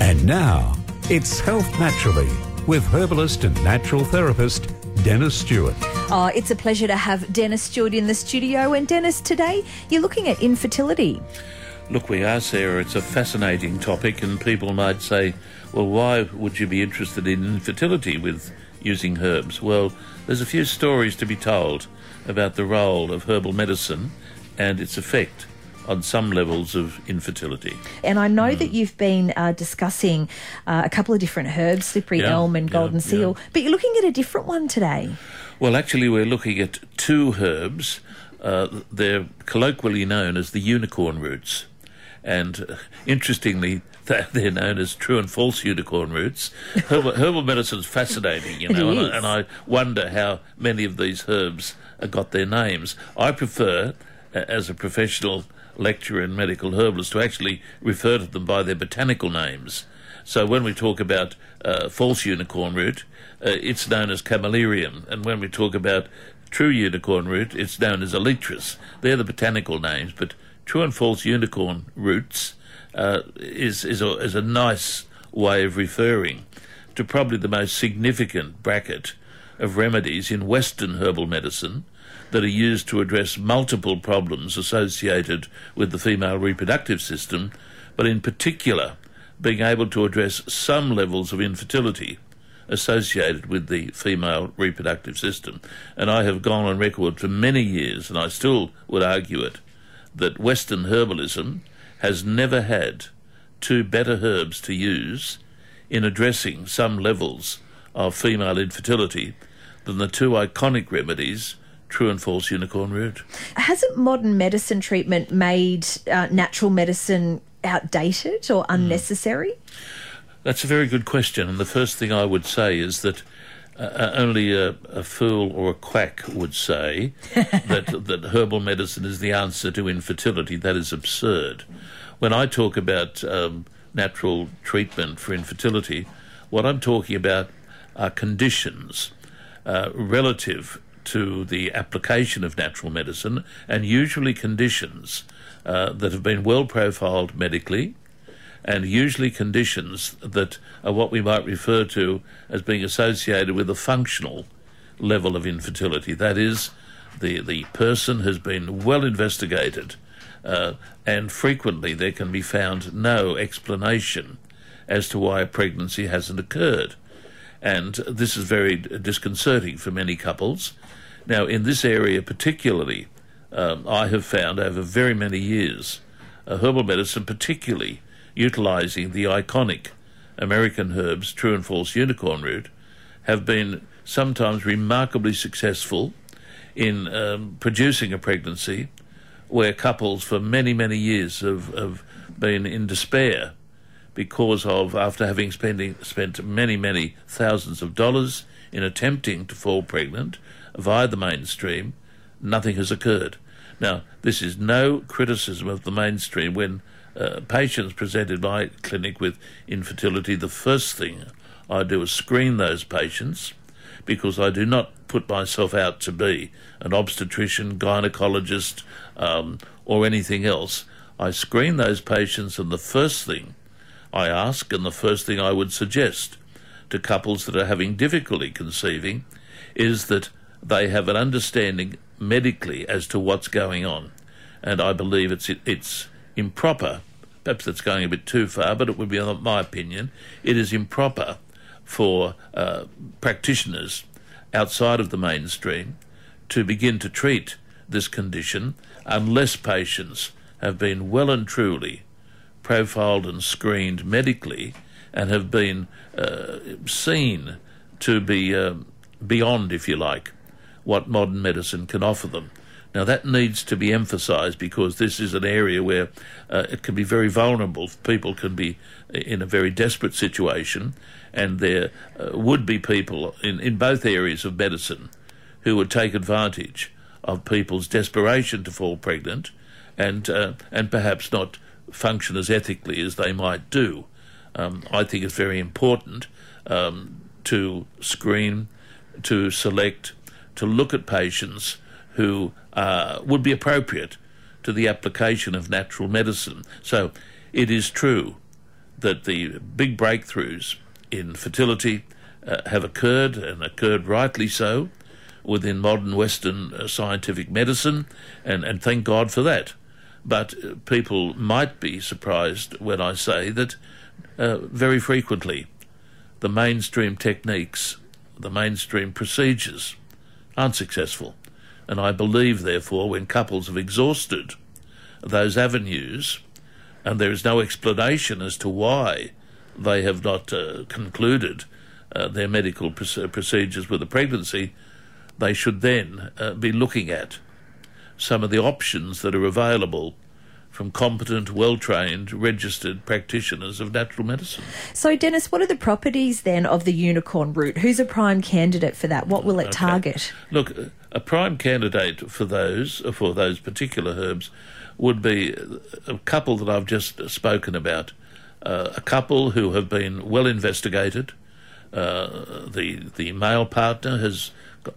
And now, it's Health Naturally with herbalist and natural therapist Dennis Stewart. Oh, it's a pleasure to have Dennis Stewart in the studio. And Dennis, today you're looking at infertility. Look, we are, Sarah. It's a fascinating topic, and people might say, well, why would you be interested in infertility with using herbs? Well, there's a few stories to be told about the role of herbal medicine and its effect on some levels of infertility. And I know mm. that you've been uh, discussing uh, a couple of different herbs, slippery yeah, elm and golden yeah, seal, yeah. but you're looking at a different one today. Well, actually, we're looking at two herbs. Uh, they're colloquially known as the unicorn roots. And uh, interestingly, they're known as true and false unicorn roots. Herbal, herbal medicine is fascinating, you know, and, and, I wonder how many of these herbs got their names. I prefer, as a professional lecturer in medical herbalist, to actually refer to them by their botanical names. So when we talk about uh, false unicorn root, uh, it's known as Chamaelirium, and when we talk about true unicorn root, it's known as Aletris. They're the botanical names, but true and false unicorn roots uh, is is a, is a nice way of referring to probably the most significant bracket of remedies in Western herbal medicine that are used to address multiple problems associated with the female reproductive system, but in particular being able to address some levels of infertility associated with the female reproductive system. And I have gone on record for many years, and I still would argue it, that Western herbalism has never had two better herbs to use in addressing some levels of female infertility than the two iconic remedies true and false unicorn root. Hasn't modern medicine treatment made uh, natural medicine outdated or hmm. unnecessary? Mm. That's a very good question. And the first thing I would say is that uh, uh only a, a, fool or a quack would say that, that herbal medicine is the answer to infertility. That is absurd. When I talk about um, natural treatment for infertility, what I'm talking about are conditions uh, relative to the application of natural medicine and usually conditions uh, that have been well profiled medically and usually conditions that are what we might refer to as being associated with a functional level of infertility. That is, the, the person has been well investigated, uh, and frequently there can be found no explanation as to why a pregnancy hasn't occurred. And this is very disconcerting for many couples. Now, in this area particularly, um, I have found over very many years, uh, herbal medicine particularly utilizing the iconic American herbs, true and false unicorn root, have been sometimes remarkably successful in um, producing a pregnancy where couples for many, many years have, have been in despair because of, after having spending, spent many, many thousands of dollars in attempting to fall pregnant via the mainstream, nothing has occurred. Now, this is no criticism of the mainstream when uh, patients presented my clinic with infertility, the first thing I do is screen those patients because I do not put myself out to be an obstetrician, gynecologist, um, or anything else. I screen those patients, and the first thing I ask, and the first thing I would suggest to couples that are having difficulty conceiving, is that they have an understanding medically as to what's going on. And I believe it's it's improper. Perhaps that's going a bit too far, but it would be my opinion. It is improper for uh, practitioners outside of the mainstream to begin to treat this condition unless patients have been well and truly profiled and screened medically and have been uh, seen to be uh, beyond, if you like, what modern medicine can offer them. Now, that needs to be emphasised because this is an area where uh, it can be very vulnerable. People can be in a very desperate situation, and there uh, would be people in, in both areas of medicine who would take advantage of people's desperation to fall pregnant and, uh, and perhaps not function as ethically as they might do. Um, I think it's very important um, to screen, to select, to look at patients who uh, would be appropriate to the application of natural medicine. So it is true that the big breakthroughs in fertility uh, have occurred and occurred rightly so within modern Western uh, scientific medicine, and, and thank God for that. But uh, people might be surprised when I say that uh, very frequently the mainstream techniques, the mainstream procedures aren't. And I believe, therefore, when couples have exhausted those avenues and there is no explanation as to why they have not uh, concluded uh, their medical procedures with a pregnancy, they should then uh, be looking at some of the options that are available from competent, well trained, registered practitioners of natural medicine. So, Dennis, what are the properties then of the unicorn root? Who's a prime candidate for that? What will it okay. target? Look, a prime candidate for those, for those particular herbs, would be a couple that I've just spoken about. Uh, a couple who have been well investigated. Uh, the the male partner has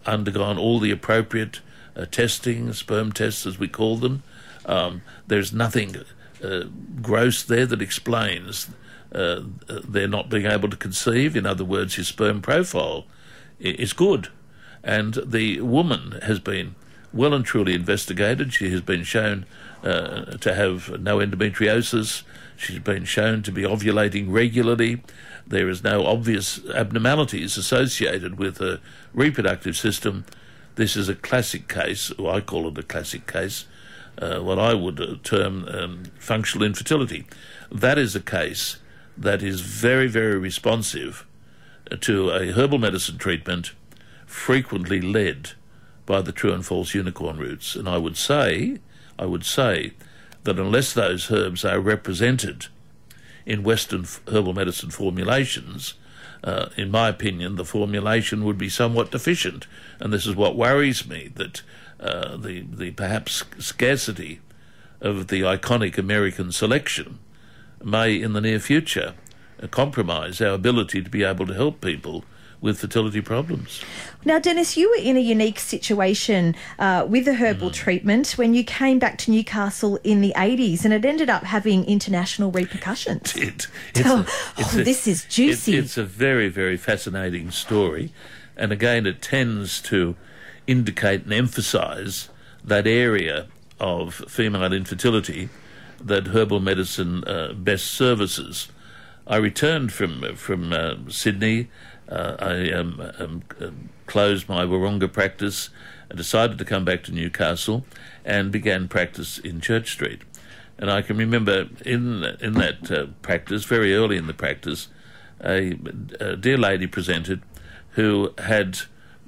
undergone all the appropriate uh, testing, sperm tests as we call them. Um, there's nothing uh, gross there that explains uh, their not being able to conceive. In other words, his sperm profile is good. And the woman has been well and truly investigated. She has been shown uh, to have no endometriosis. She's been shown to be ovulating regularly. There is no obvious abnormalities associated with her reproductive system. This is a classic case, or I call it a classic case, uh, what I would uh, term um, functional infertility. That is a case that is very, very responsive to a herbal medicine treatment frequently led by the true and false unicorn roots. And I would say, I would say that unless those herbs are represented in Western herbal medicine formulations, uh, in my opinion, the formulation would be somewhat deficient. And this is what worries me that uh, the, the perhaps scarcity of the iconic American selection may, in the near future, compromise our ability to be able to help people with fertility problems. Now, Dennis, you were in a unique situation uh, with the herbal mm. treatment when you came back to Newcastle in the 80s, and it ended up having international repercussions. It, oh, a, oh, a, this is juicy. It, it's a very, very fascinating story. And again, it tends to indicate and emphasize that area of female infertility that herbal medicine uh, best services. I returned from from uh, Sydney uh, I um, um, closed my Wahroonga practice and decided to come back to Newcastle and began practice in Church Street. And I can remember in in that uh, practice, very early in the practice, a, a, dear lady presented who had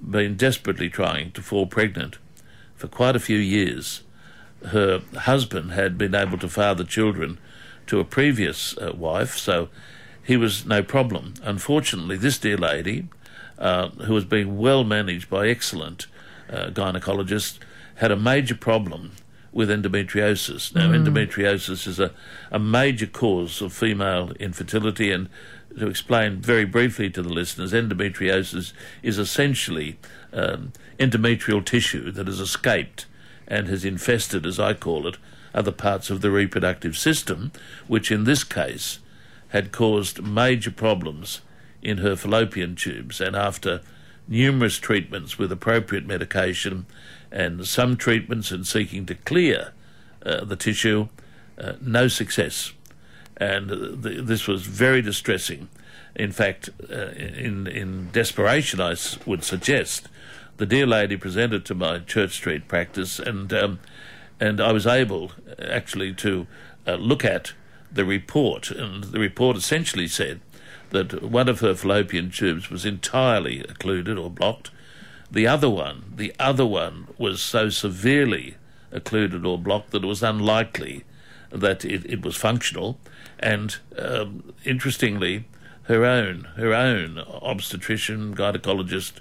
been desperately trying to fall pregnant for quite a few years. Her husband had been able to father children to a previous uh, wife, so he was no problem. Unfortunately, this dear lady, uh, who was being well managed by excellent uh, gynecologists, had a major problem with endometriosis. Now, mm. endometriosis is a, a major cause of female infertility, and to explain very briefly to the listeners, endometriosis is essentially um, endometrial tissue that has escaped and has infested, as I call it, other parts of the reproductive system, which in this case had caused major problems in her fallopian tubes, and after numerous treatments with appropriate medication and some treatments in seeking to clear uh, the tissue, uh, no success. And th- this was very distressing. In fact, uh, in, in desperation, I would suggest, the dear lady presented to my Church Street practice, and, um, and I was able actually to uh, look at the report, and the report essentially said that one of her fallopian tubes was entirely occluded or blocked. The other one, the other one was so severely occluded or blocked that it was unlikely that it, it was functional. And um, interestingly, her own her own obstetrician gynecologist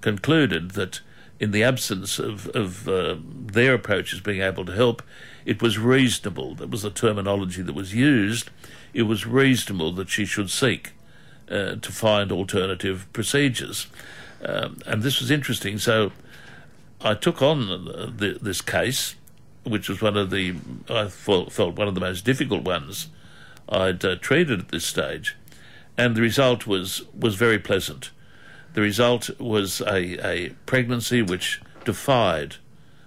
concluded that in the absence of, of uh, their approaches being able to help, it was reasonable, that was the terminology that was used, it was reasonable that she should seek uh, to find alternative procedures. Um, and this was interesting. So I took on the, the, this case, which was one of the, I felt, felt one of the most difficult ones I'd uh, treated at this stage, and the result was was very pleasant. The result was a, a pregnancy which defied,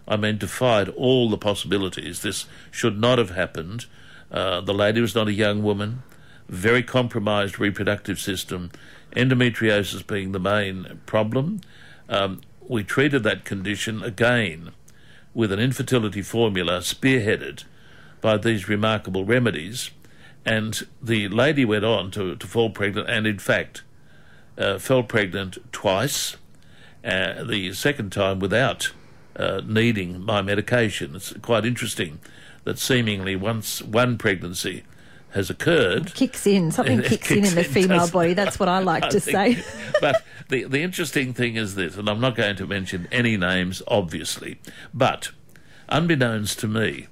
I mean, defied all the possibilities. This should not have happened. Uh, the lady was not a young woman, very compromised reproductive system, endometriosis being the main problem. Um, we treated that condition again with an infertility formula spearheaded by these remarkable remedies. And the lady went on to, to fall pregnant and, in fact, uh, fell pregnant twice, uh, the second time without uh, needing my medication. It's quite interesting that seemingly once one pregnancy has occurred. Kicks in. Something kicks, kicks in in the female body. That's what I like I to think, say. but the, the interesting thing is this, and I'm not going to mention any names, obviously, but unbeknownst to me,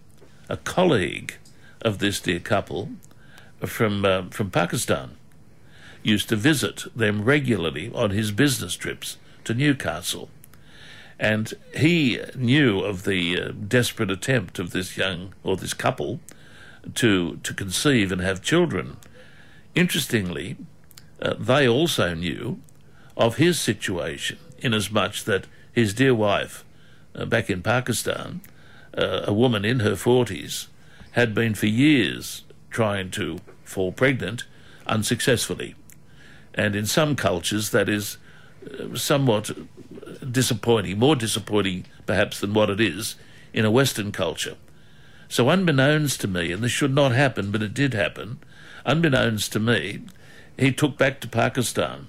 a colleague of this dear couple from, uh, from Pakistan used to visit them regularly on his business trips to Newcastle. And he knew of the uh, desperate attempt of this young or this couple to to conceive and have children. Interestingly, uh, they also knew of his situation, inasmuch that his dear wife, uh, back in Pakistan, uh, a woman in her forties, had been for years trying to fall pregnant unsuccessfully. And in some cultures, that is uh, somewhat disappointing, more disappointing perhaps than what it is in a Western culture. So, unbeknownst to me, and this should not happen, but it did happen, unbeknownst to me, he took back to Pakistan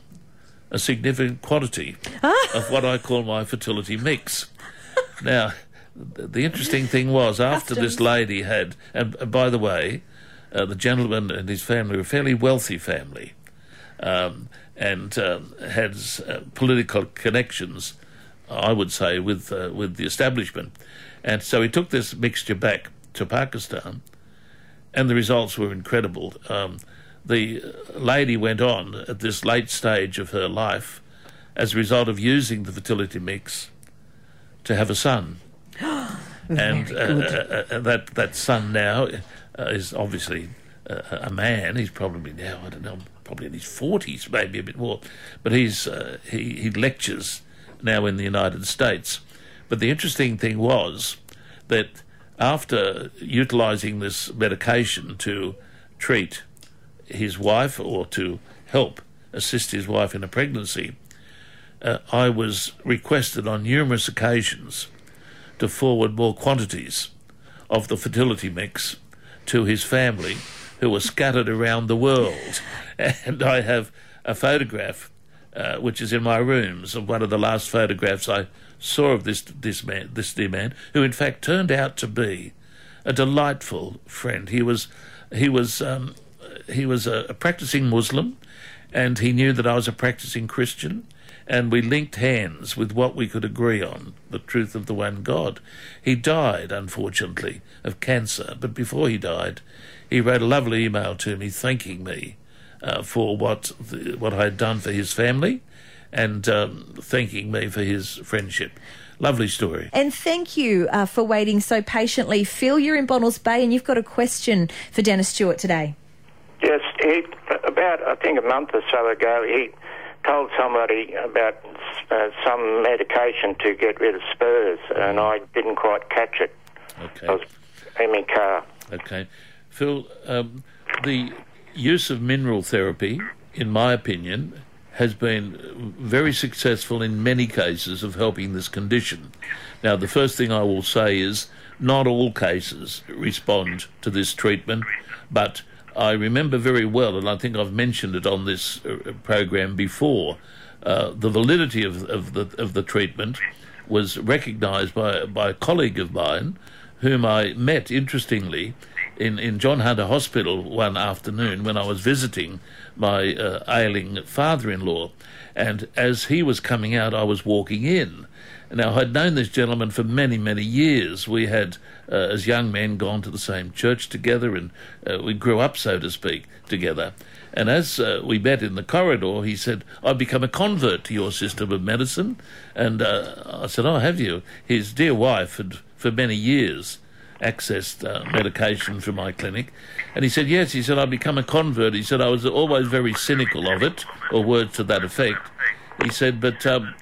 a significant quantity ah. of what I call my fertility mix. now, the interesting thing was after Customs. this lady had, and by the way, uh, the gentleman and his family were a fairly wealthy family, um, and uh, had uh, political connections, I would say, with uh, with the establishment, and so he took this mixture back to Pakistan, and the results were incredible. Um, the lady went on at this late stage of her life, as a result of using the fertility mix, to have a son. and uh, uh, uh, that that son now uh, is obviously a man. He's probably now I don't know, probably in his forties, maybe a bit more. But he's uh, he he lectures now in the United States. But the interesting thing was that after utilising this medication to treat his wife or to help assist his wife in a pregnancy, uh, I was requested on numerous occasions to forward more quantities of the fertility mix to his family who were scattered around the world. And I have a photograph uh, which is in my rooms of one of the last photographs I saw of this this man, this dear man, who in fact turned out to be a delightful friend. He was he was um, he was a, a practicing Muslim, and he knew that I was a practicing Christian, and we linked hands with what we could agree on the truth of the one God. He died, unfortunately, of cancer, but before he died, he wrote a lovely email to me thanking me uh, for what the, what I had done for his family and um, thanking me for his friendship. Lovely story. And thank you uh, for waiting so patiently. Phil, you're in Bonnells Bay and you've got a question for Dennis Stewart today. Yes, he, about, I think, a month or so ago, he told somebody about uh, some medication to get rid of spurs, and I didn't quite catch it. Okay. I was in my car. Okay. Phil, um, the use of mineral therapy, in my opinion, has been very successful in many cases of helping this condition. Now, the first thing I will say is not all cases respond to this treatment, but I remember very well, and I think I've mentioned it on this uh, program before, uh, the validity of, of, the, of the treatment was recognised by, by a colleague of mine, whom I met, interestingly, in, in John Hunter Hospital one afternoon when I was visiting my uh, ailing father in law. And as he was coming out, I was walking in. Now, I'd known this gentleman for many, many years. We had, uh, as young men, gone to the same church together and uh, we grew up, so to speak, together. And as uh, we met in the corridor, he said, I've become a convert to your system of medicine. And uh, I said, Oh, have you? His dear wife had, for many years, accessed uh, medication from my clinic. And he said, Yes. He said, I've become a convert. He said, I was always very cynical of it, or words to that effect. He said, But um,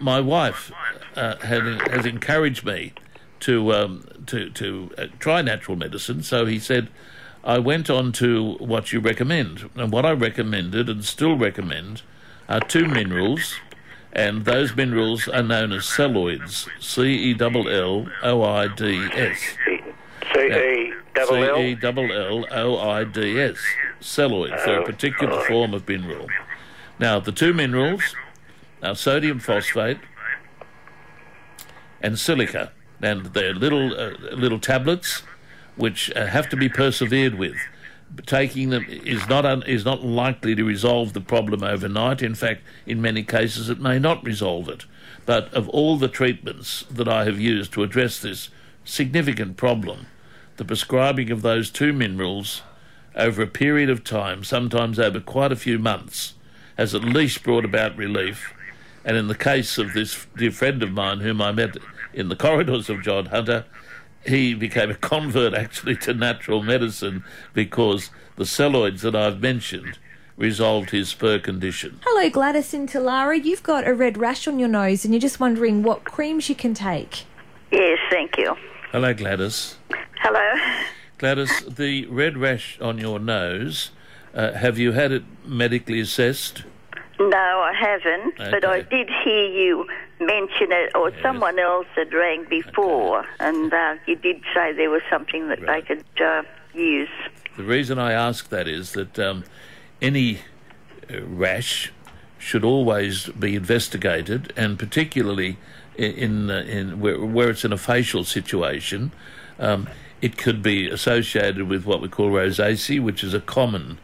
my wife uh, had, has encouraged me to, um, to, to uh, try natural medicine. So he said, I went on to what you recommend. And what I recommended and still recommend are two minerals, and those minerals are known as celloids. C E L L O I D S. C E double L. C E double L O I D S. Celloids. They're a particular form of mineral. Now, the two minerals are sodium phosphate and silica, and they're little uh, little tablets which uh, have to be persevered with. Taking them is not un- is not likely to resolve the problem overnight. In fact, in many cases, it may not resolve it. But of all the treatments that I have used to address this significant problem, the prescribing of those two minerals over a period of time, sometimes over quite a few months, has at least brought about relief. And in the case of this dear friend of mine, whom I met in the corridors of John Hunter, he became a convert actually to natural medicine because the celloids that I've mentioned resolved his spur condition. Hello, Gladys in Talara. You've got a red rash on your nose and you're just wondering what creams you can take. Yes, thank you. Hello, Gladys. Hello. Gladys, the red rash on your nose, uh, have you had it medically assessed? No, I haven't, but I did hear you mention it, or someone else had rang before, and uh, you did say there was something that Right. they could uh, use. The reason I ask that is that um, any uh, rash should always be investigated, and particularly i- in uh, in where, where it's in a facial situation, um, it could be associated with what we call rosacea, which is a common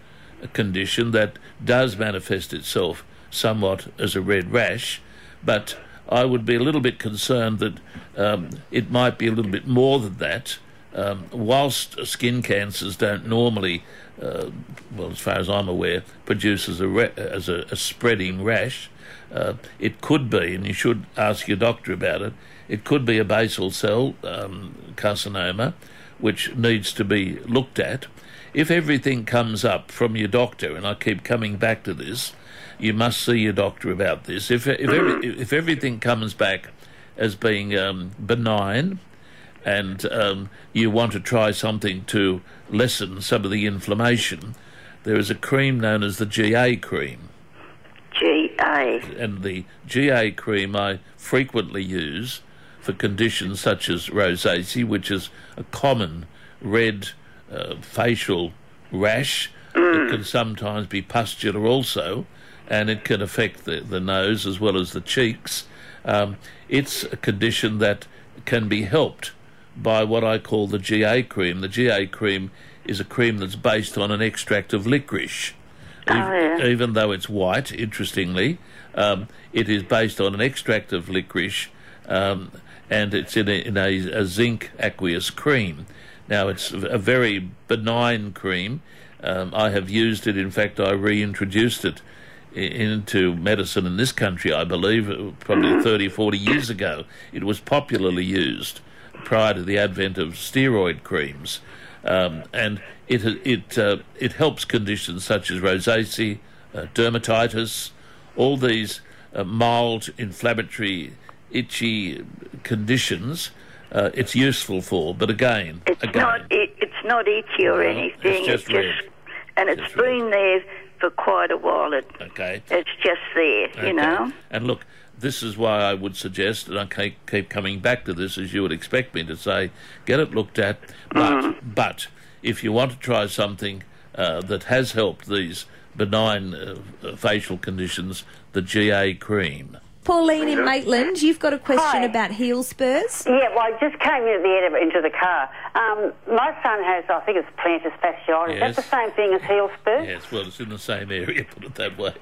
condition that does manifest itself somewhat as a red rash, but I would be a little bit concerned that um, it might be a little bit more than that. Um, whilst skin cancers don't normally, uh, well, as far as I'm aware, produce as a, as a, a spreading rash, uh, it could be, and you should ask your doctor about it, it could be a basal cell um, carcinoma, which needs to be looked at. If everything comes up from your doctor, and I keep coming back to this, you must see your doctor about this. If if, every, if everything comes back as being um, benign, and um, you want to try something to lessen some of the inflammation, there is a cream known as the GA cream G A. and the GA cream I frequently use for conditions such as rosacea, which is a common red uh, facial rash. It can sometimes be pustular also, and it can affect the, the nose as well as the cheeks. Um, it's a condition that can be helped by what I call the GA cream. The GA cream is a cream that's based on an extract of licorice. Ev- yeah. Even though it's white, interestingly, um, it is based on an extract of licorice um, and it's in, a, in a, a zinc aqueous cream. Now, it's a very benign cream. Um, I have used it, in fact, I reintroduced it into medicine in this country, I believe, uh, probably 30, 40 years ago. It was popularly used prior to the advent of steroid creams. Um, and it it uh, it helps conditions such as rosacea, uh, dermatitis, all these uh, mild inflammatory, itchy conditions. Uh, it's useful for, but again, It's again, not. It, it's not itchy or anything. it's just red. and it's Just been there for quite a while. It, okay. it's just there, Okay. you know. And look, this is why I would suggest, and I keep, coming back to this as you would expect me to say, get it looked at. But Mm-hmm. but if you want to try something uh, that has helped these benign uh, uh, facial conditions, the GA cream. Pauline in Maitland, you've got a question Hi. about heel spurs. Yeah, well, I just came in the end of, into the car. Um, my son has, I think it's plantar fasciitis. Is Yes. that the same thing as heel spurs. Yes, well, it's in the same area, put it that way.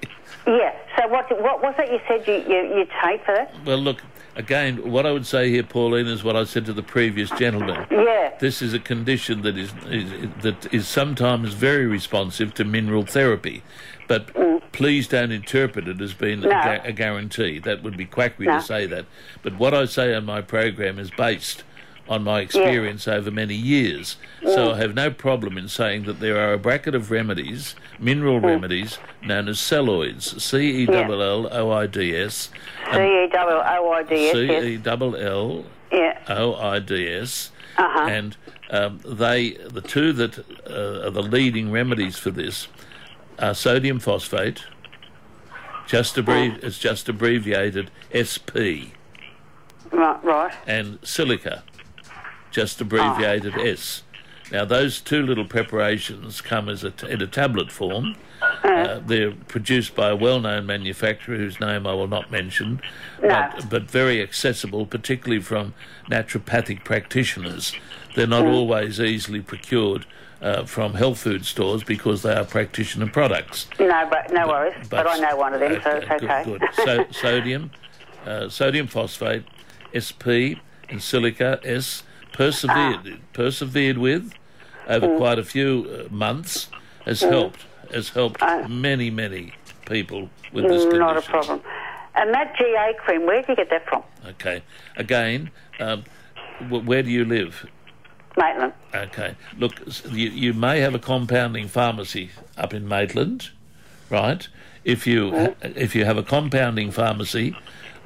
Yeah. So what what was it you said you, you, you take for that? Well, look, again, what I would say here, Pauline, is what I said to the previous gentleman. Yeah. This is a condition that is, is that is sometimes very responsive to mineral therapy, but please don't interpret it as being a, Mm. Gu- a guarantee. That would be quackery No. to say that. But what I say on my program is based on my experience over many years. So I have no problem in saying that there are a bracket of remedies, mineral remedies, known as celloids, C E L L O I D S, C E W O I D S. C. E L L Yeah. O I D S, Uh-huh. and um, they the two that uh, are the leading remedies for this are sodium phosphate. Just abbrevi- it's just abbreviated SP, Right. Right. and silica, just ah. abbreviated S. Now those two little preparations come as a t- in a tablet form. Uh, uh they're produced by a well-known manufacturer whose name I will not mention, but, but very accessible, particularly from naturopathic practitioners. They're not mm. always easily procured uh, from health food stores because they are practitioner products. No, but no worries. But, I know one of them, so it's okay. Good. So, sodium, uh, sodium phosphate, SP, and silica S persevered Ah. persevered with over Mm. quite a few uh, months has helped has helped many many people with this condition. Mm, Not a problem. And that GA cream, where did you get that from? Okay. Again, um, where do you live? Maitland. Okay. Look, you, you may have a compounding pharmacy up in Maitland, right? If you ha- if you have a compounding pharmacy,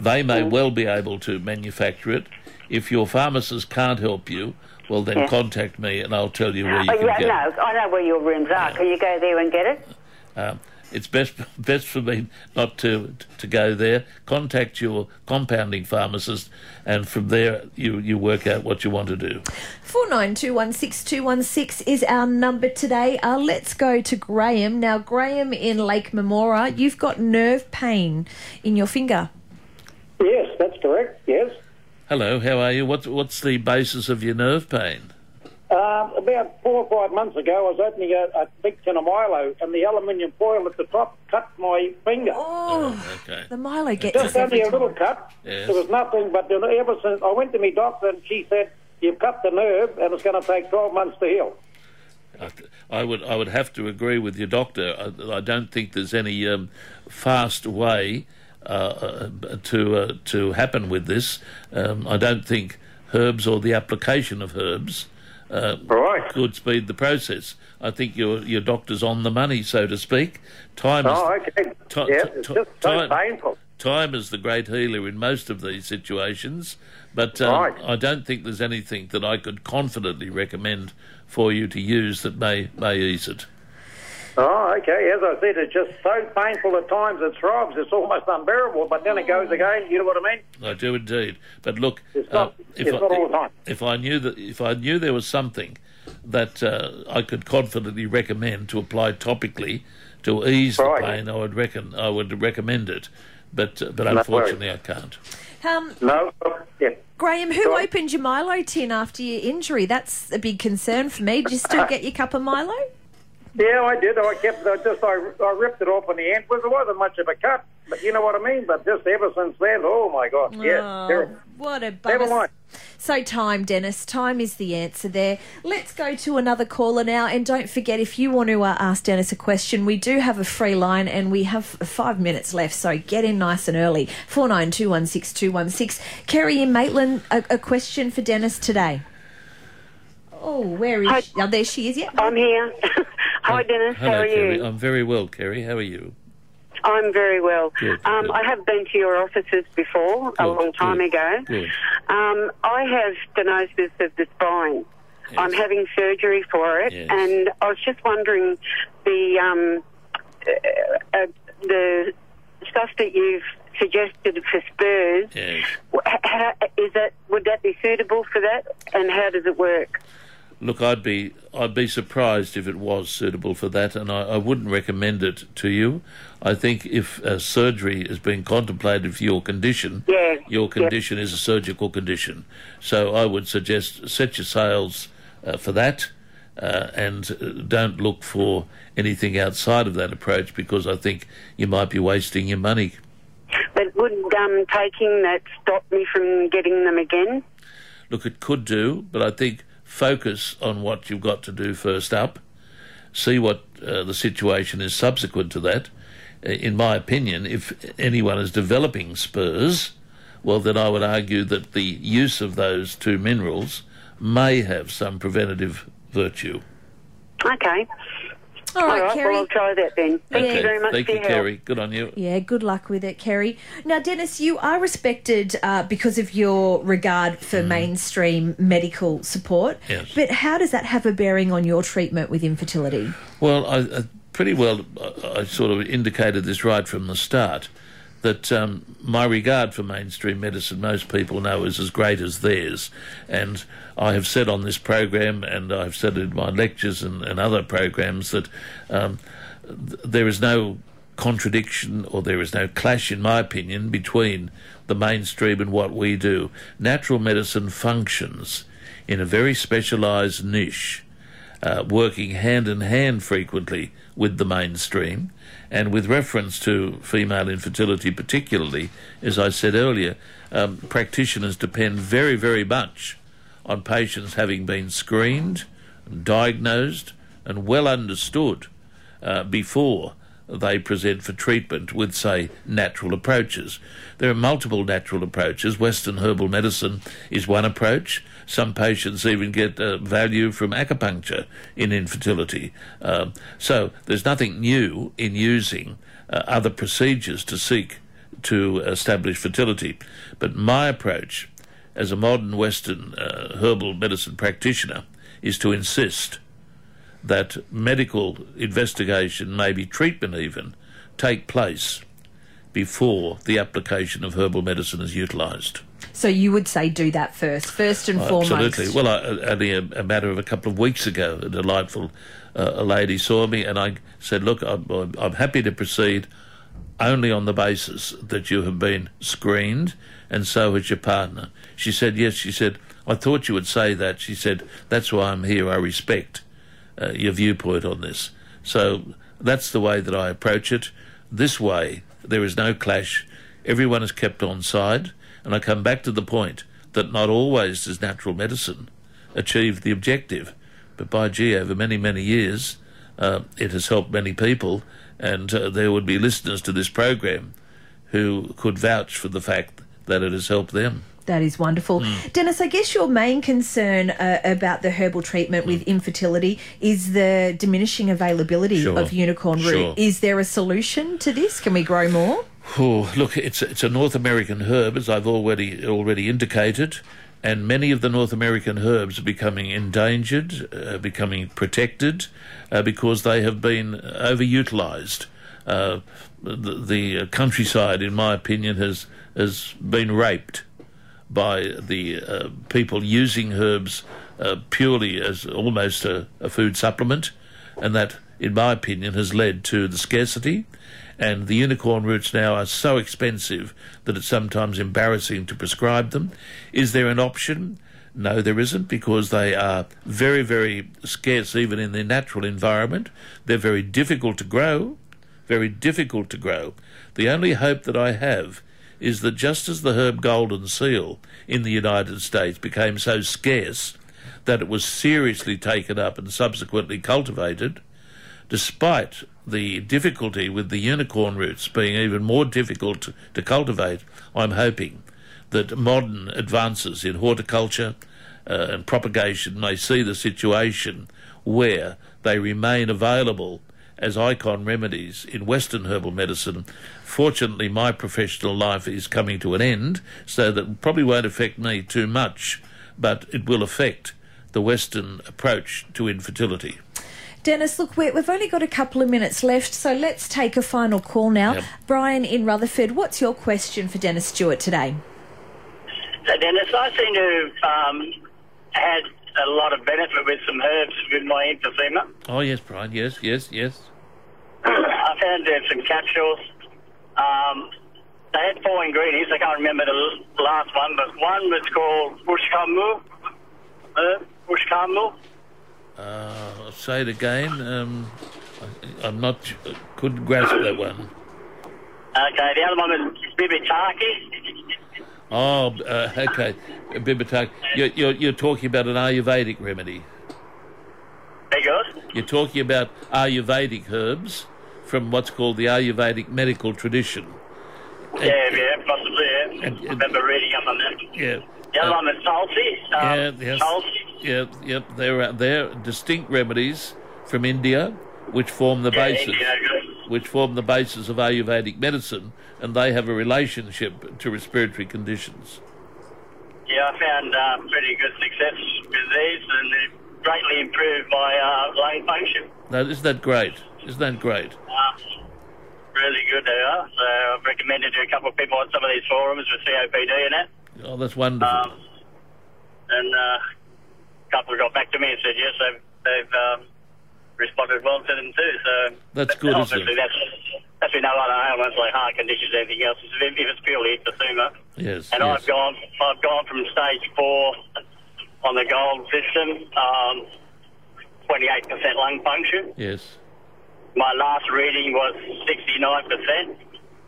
they may well be able to manufacture it. If your pharmacist can't help you, well then Yeah. contact me and I'll tell you where you Oh, can yeah, get it. no, I know where your rooms are. Can you go there and get it? Um, it's best best for me not to to go there. Contact your compounding pharmacist, and from there you you work out what you want to do. Four nine two one six two one six is our number today. Uh, let's go to Graham now. Graham in Lake Munmorah, you've got nerve pain in your finger. Yes, that's correct. Yes. Hello, how are you? What's what's the basis of your nerve pain? Um, about four or five months ago, I was opening a, a big tin of Milo, and the aluminium foil at the top cut my finger. Oh, Okay. the Milo gets Just us every only a little cut. Yes. There was nothing, but then ever since I went to my doctor, and she said, "You've cut the nerve, and it's going to take 12 months to heal." I, I would I would have to agree with your doctor. I, I don't think there's any um, fast way uh, uh, to uh, to happen with this. Um, I don't think herbs or the application of herbs uh, Right. could speed the process. I think your your doctor's on the money, so to speak. Time is Oh, okay. Ti- yeah, ti- it's just so time- painful. time is the great healer in most of these situations, but um, Right. I don't think there's anything that I could confidently recommend for you to use that may may ease it. Oh, okay. As I said, it's just so painful at times. It throbs. It's almost unbearable. But then it goes again. You know what I mean? I do indeed. But look, It's uh, not- if, it's I, not all the time. if I knew that if I knew there was something that uh, I could confidently recommend to apply topically to ease Right. the pain, I would reckon I would recommend it. But uh, but worries. unfortunately, I can't. Um, No. Yeah. Graham, who Go on. opened your Milo tin after your injury? That's a big concern for me. Do you still get your cup of Milo? Yeah, I did. I kept. I just. I, I ripped it off in the end. Well, there wasn't much of a cut, but you know what I mean. But just ever since then, oh my god, yeah, Oh, terrible. what a Never bummer. mind. So time, Dennis. Time is the answer there. Let's go to another caller now, and don't forget if you want to uh, ask Dennis a question, we do have a free line, and we have five minutes left. So get in nice and early. Four nine two one six two one six. Kerry in Maitland, a, a question for Dennis today. Oh, where is Hi. she? Oh, there she is. Yeah. I'm here. Hi, Dennis. Hello, How are Kerry. you? I'm very well, Kerry. How are you? I'm very well. Good, um, good. I have been to your offices before a long time good, ago. good. Um, I have stenosis of the spine. Yes. I'm having surgery for it, Yes. and I was just wondering the um, uh, uh, the stuff that you've suggested for spurs. Yes. wh- How, is that would that be suitable for that, and how does it work? Look, I'd be I'd be surprised if it was suitable for that, and I, I wouldn't recommend it to you. I think if uh, surgery is being contemplated for your condition, Yeah, your yeah. condition is a surgical condition. So I would suggest set your sails uh, for that, uh, and uh, don't look for anything outside of that approach because I think you might be wasting your money. But would um, taking that stop me from getting them again? Look, it could do, but I think focus on what you've got to do first up. See what uh, the situation is subsequent to that. Uh, In my opinion, if anyone is developing spurs, well, then I would argue that the use of those two minerals may have some preventative virtue. Okay. All right, All right. Kerry. Well, I'll try that then. Thank okay. you very much Thank for you, your help. Kerry. Good on you. Yeah, good luck with it, Kerry. Now, Dennis, you are respected uh, because of your regard for mainstream medical support. Mm. Yes. But how does that have a bearing on your treatment with infertility? Well, I, I pretty well I, I sort of indicated this right from the start that um, my regard for mainstream medicine, most people know, is as great as theirs. And I have said on this program, and I've said in my lectures and, and other programs, that um, th- there is no contradiction or there is no clash, in my opinion, between the mainstream and what we do. Natural medicine functions in a very specialised niche uh, working hand in hand frequently with the mainstream. And with reference to female infertility, particularly, as I said earlier, um, practitioners depend very, very much on patients having been screened, diagnosed, and well understood uh, before they present for treatment with, say, natural approaches. There are multiple natural approaches. Western herbal medicine is one approach. Some patients even get uh, value from acupuncture in infertility. Um, so there's nothing new in using uh, other procedures to seek to establish fertility. But my approach as a modern Western uh, herbal medicine practitioner is to insist that medical investigation, maybe treatment even, take place before the application of herbal medicine is utilised. So you would say do that first, first and foremost. Absolutely. Well, I, only a, a matter of a couple of weeks ago, a delightful uh, a lady saw me, and I said, "Look, I'm- I'm happy to proceed only on the basis that you have been screened, and so has your partner." She said, "Yes." She said, "I thought you would say that." She said, "That's why I'm here. I respect uh, your viewpoint on this." So that's the way that I approach it. This way, there is no clash. Everyone is kept on side, and I come back to the point that not always does natural medicine achieve the objective, but by gee, over many many years, uh, it has helped many people, and uh, there would be listeners to this program who could vouch for the fact that it has helped them. That is wonderful. Hmm. Dennis, I guess your main concern uh, about the herbal treatment with infertility is the diminishing availability Sure. of unicorn root. Sure. Is there a solution to this? Can we grow more? Oh, look, it's a, it's a North American herb, as I've already already indicated, and many of the North American herbs are becoming endangered, uh, becoming protected, uh, because they have been overutilized. Uh, the, the countryside, in my opinion, has has been raped by the uh, people using herbs uh, purely as almost a, a food supplement, and that, in my opinion, has led to the scarcity. And the unicorn roots now are so expensive that it's sometimes embarrassing to prescribe them. Is there an option? No, there isn't, because they are very, very scarce even in their natural environment. They're very difficult to grow, very difficult to grow. The only hope that I have is that just as the herb golden seal in the United States became so scarce that it was seriously taken up and subsequently cultivated, despite the difficulty with the unicorn roots being even more difficult to, cultivate, I'm hoping that modern advances in horticulture uh, and propagation may see the situation where they remain available as icon remedies in Western herbal medicine. Fortunately, my professional life is coming to an end, so that probably won't affect me too much, but it will affect the Western approach to infertility. Dennis, look, we we've only got a couple of minutes left, so let's take a final call now. Yep. Brian in Rutherford, what's your question for Dennis Stewart today? So, Dennis, I seem to have um, had a lot of benefit with some herbs with my emphysema. Oh, yes, Brian, yes, yes, yes. I found there's some capsules. Um, they had four ingredients. I can't remember the last one, but one was called Ushkamu. Uh, Ushkamu. Uh, say it again. Um, I, I'm not, couldn't grasp that one. Okay, the other one was Bibitaki. Oh, uh, okay. Bibitaki. You're, you're, you're talking about an Ayurvedic remedy. Very good. You're talking about Ayurvedic herbs from what's called the Ayurvedic medical tradition. Yeah, yeah, possibly, yeah. and- I remember reading up on that. Yeah. The other Uh, one was Tulsi. Um, Yeah, yes. Tulsi. Yep, yep. They're they're distinct remedies from India, which form the Yeah, basis, India, which form the basis of Ayurvedic medicine, and they have a relationship to respiratory conditions. Yeah, I found uh, pretty good success with these, and it greatly improved my uh, lung function. Now, isn't that great? Isn't that great? Uh, really good they are. So I've recommended to a couple of people on some of these forums with COPD and that. Oh, that's wonderful. Um, and uh, a couple got back to me and said yes, they've, they've um, responded well to them too. So That's good, isn't Obviously, it? that's that's with no other ailments like heart conditions, anything else. If, if it's purely emphysema, yes. and yes. I've gone I've gone from stage four on the gold system, um, 28% lung function. Yes, My last reading was 69%,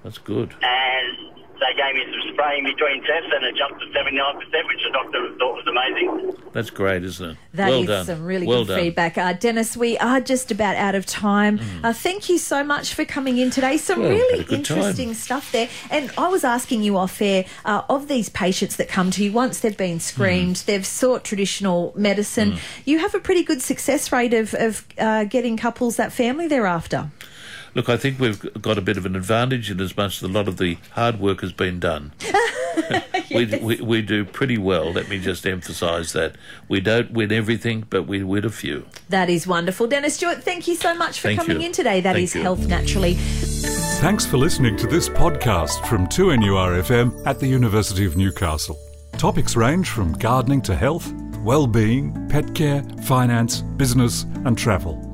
that's good. and they gave me some spraying between tests, and it jumped to 79%, which the doctor thought was amazing. That's great, isn't it? That is well done. some really well good done. feedback. Uh, Dennis, we are just about out of time. Uh, thank you so much for coming in today. Some Mm. Well, really had a good interesting time. stuff there. And I was asking you off air uh, of these patients that come to you, once they've been screened, Mm. they've sought traditional medicine, you have a pretty good success rate of, of uh, getting couples that family thereafter. Look, I think we've got a bit of an advantage in as much as a lot of the hard work has been done. we, we, we do pretty well, let me just emphasise that. We don't win everything, but we win a few. That is wonderful. Dennis Stewart, thank you so much for Thank coming you. in today. That is Thank you. Health Naturally. Thanks for listening to this podcast from 2NURFM at the University of Newcastle. Topics range from gardening to health, well-being, pet care, finance, business and travel.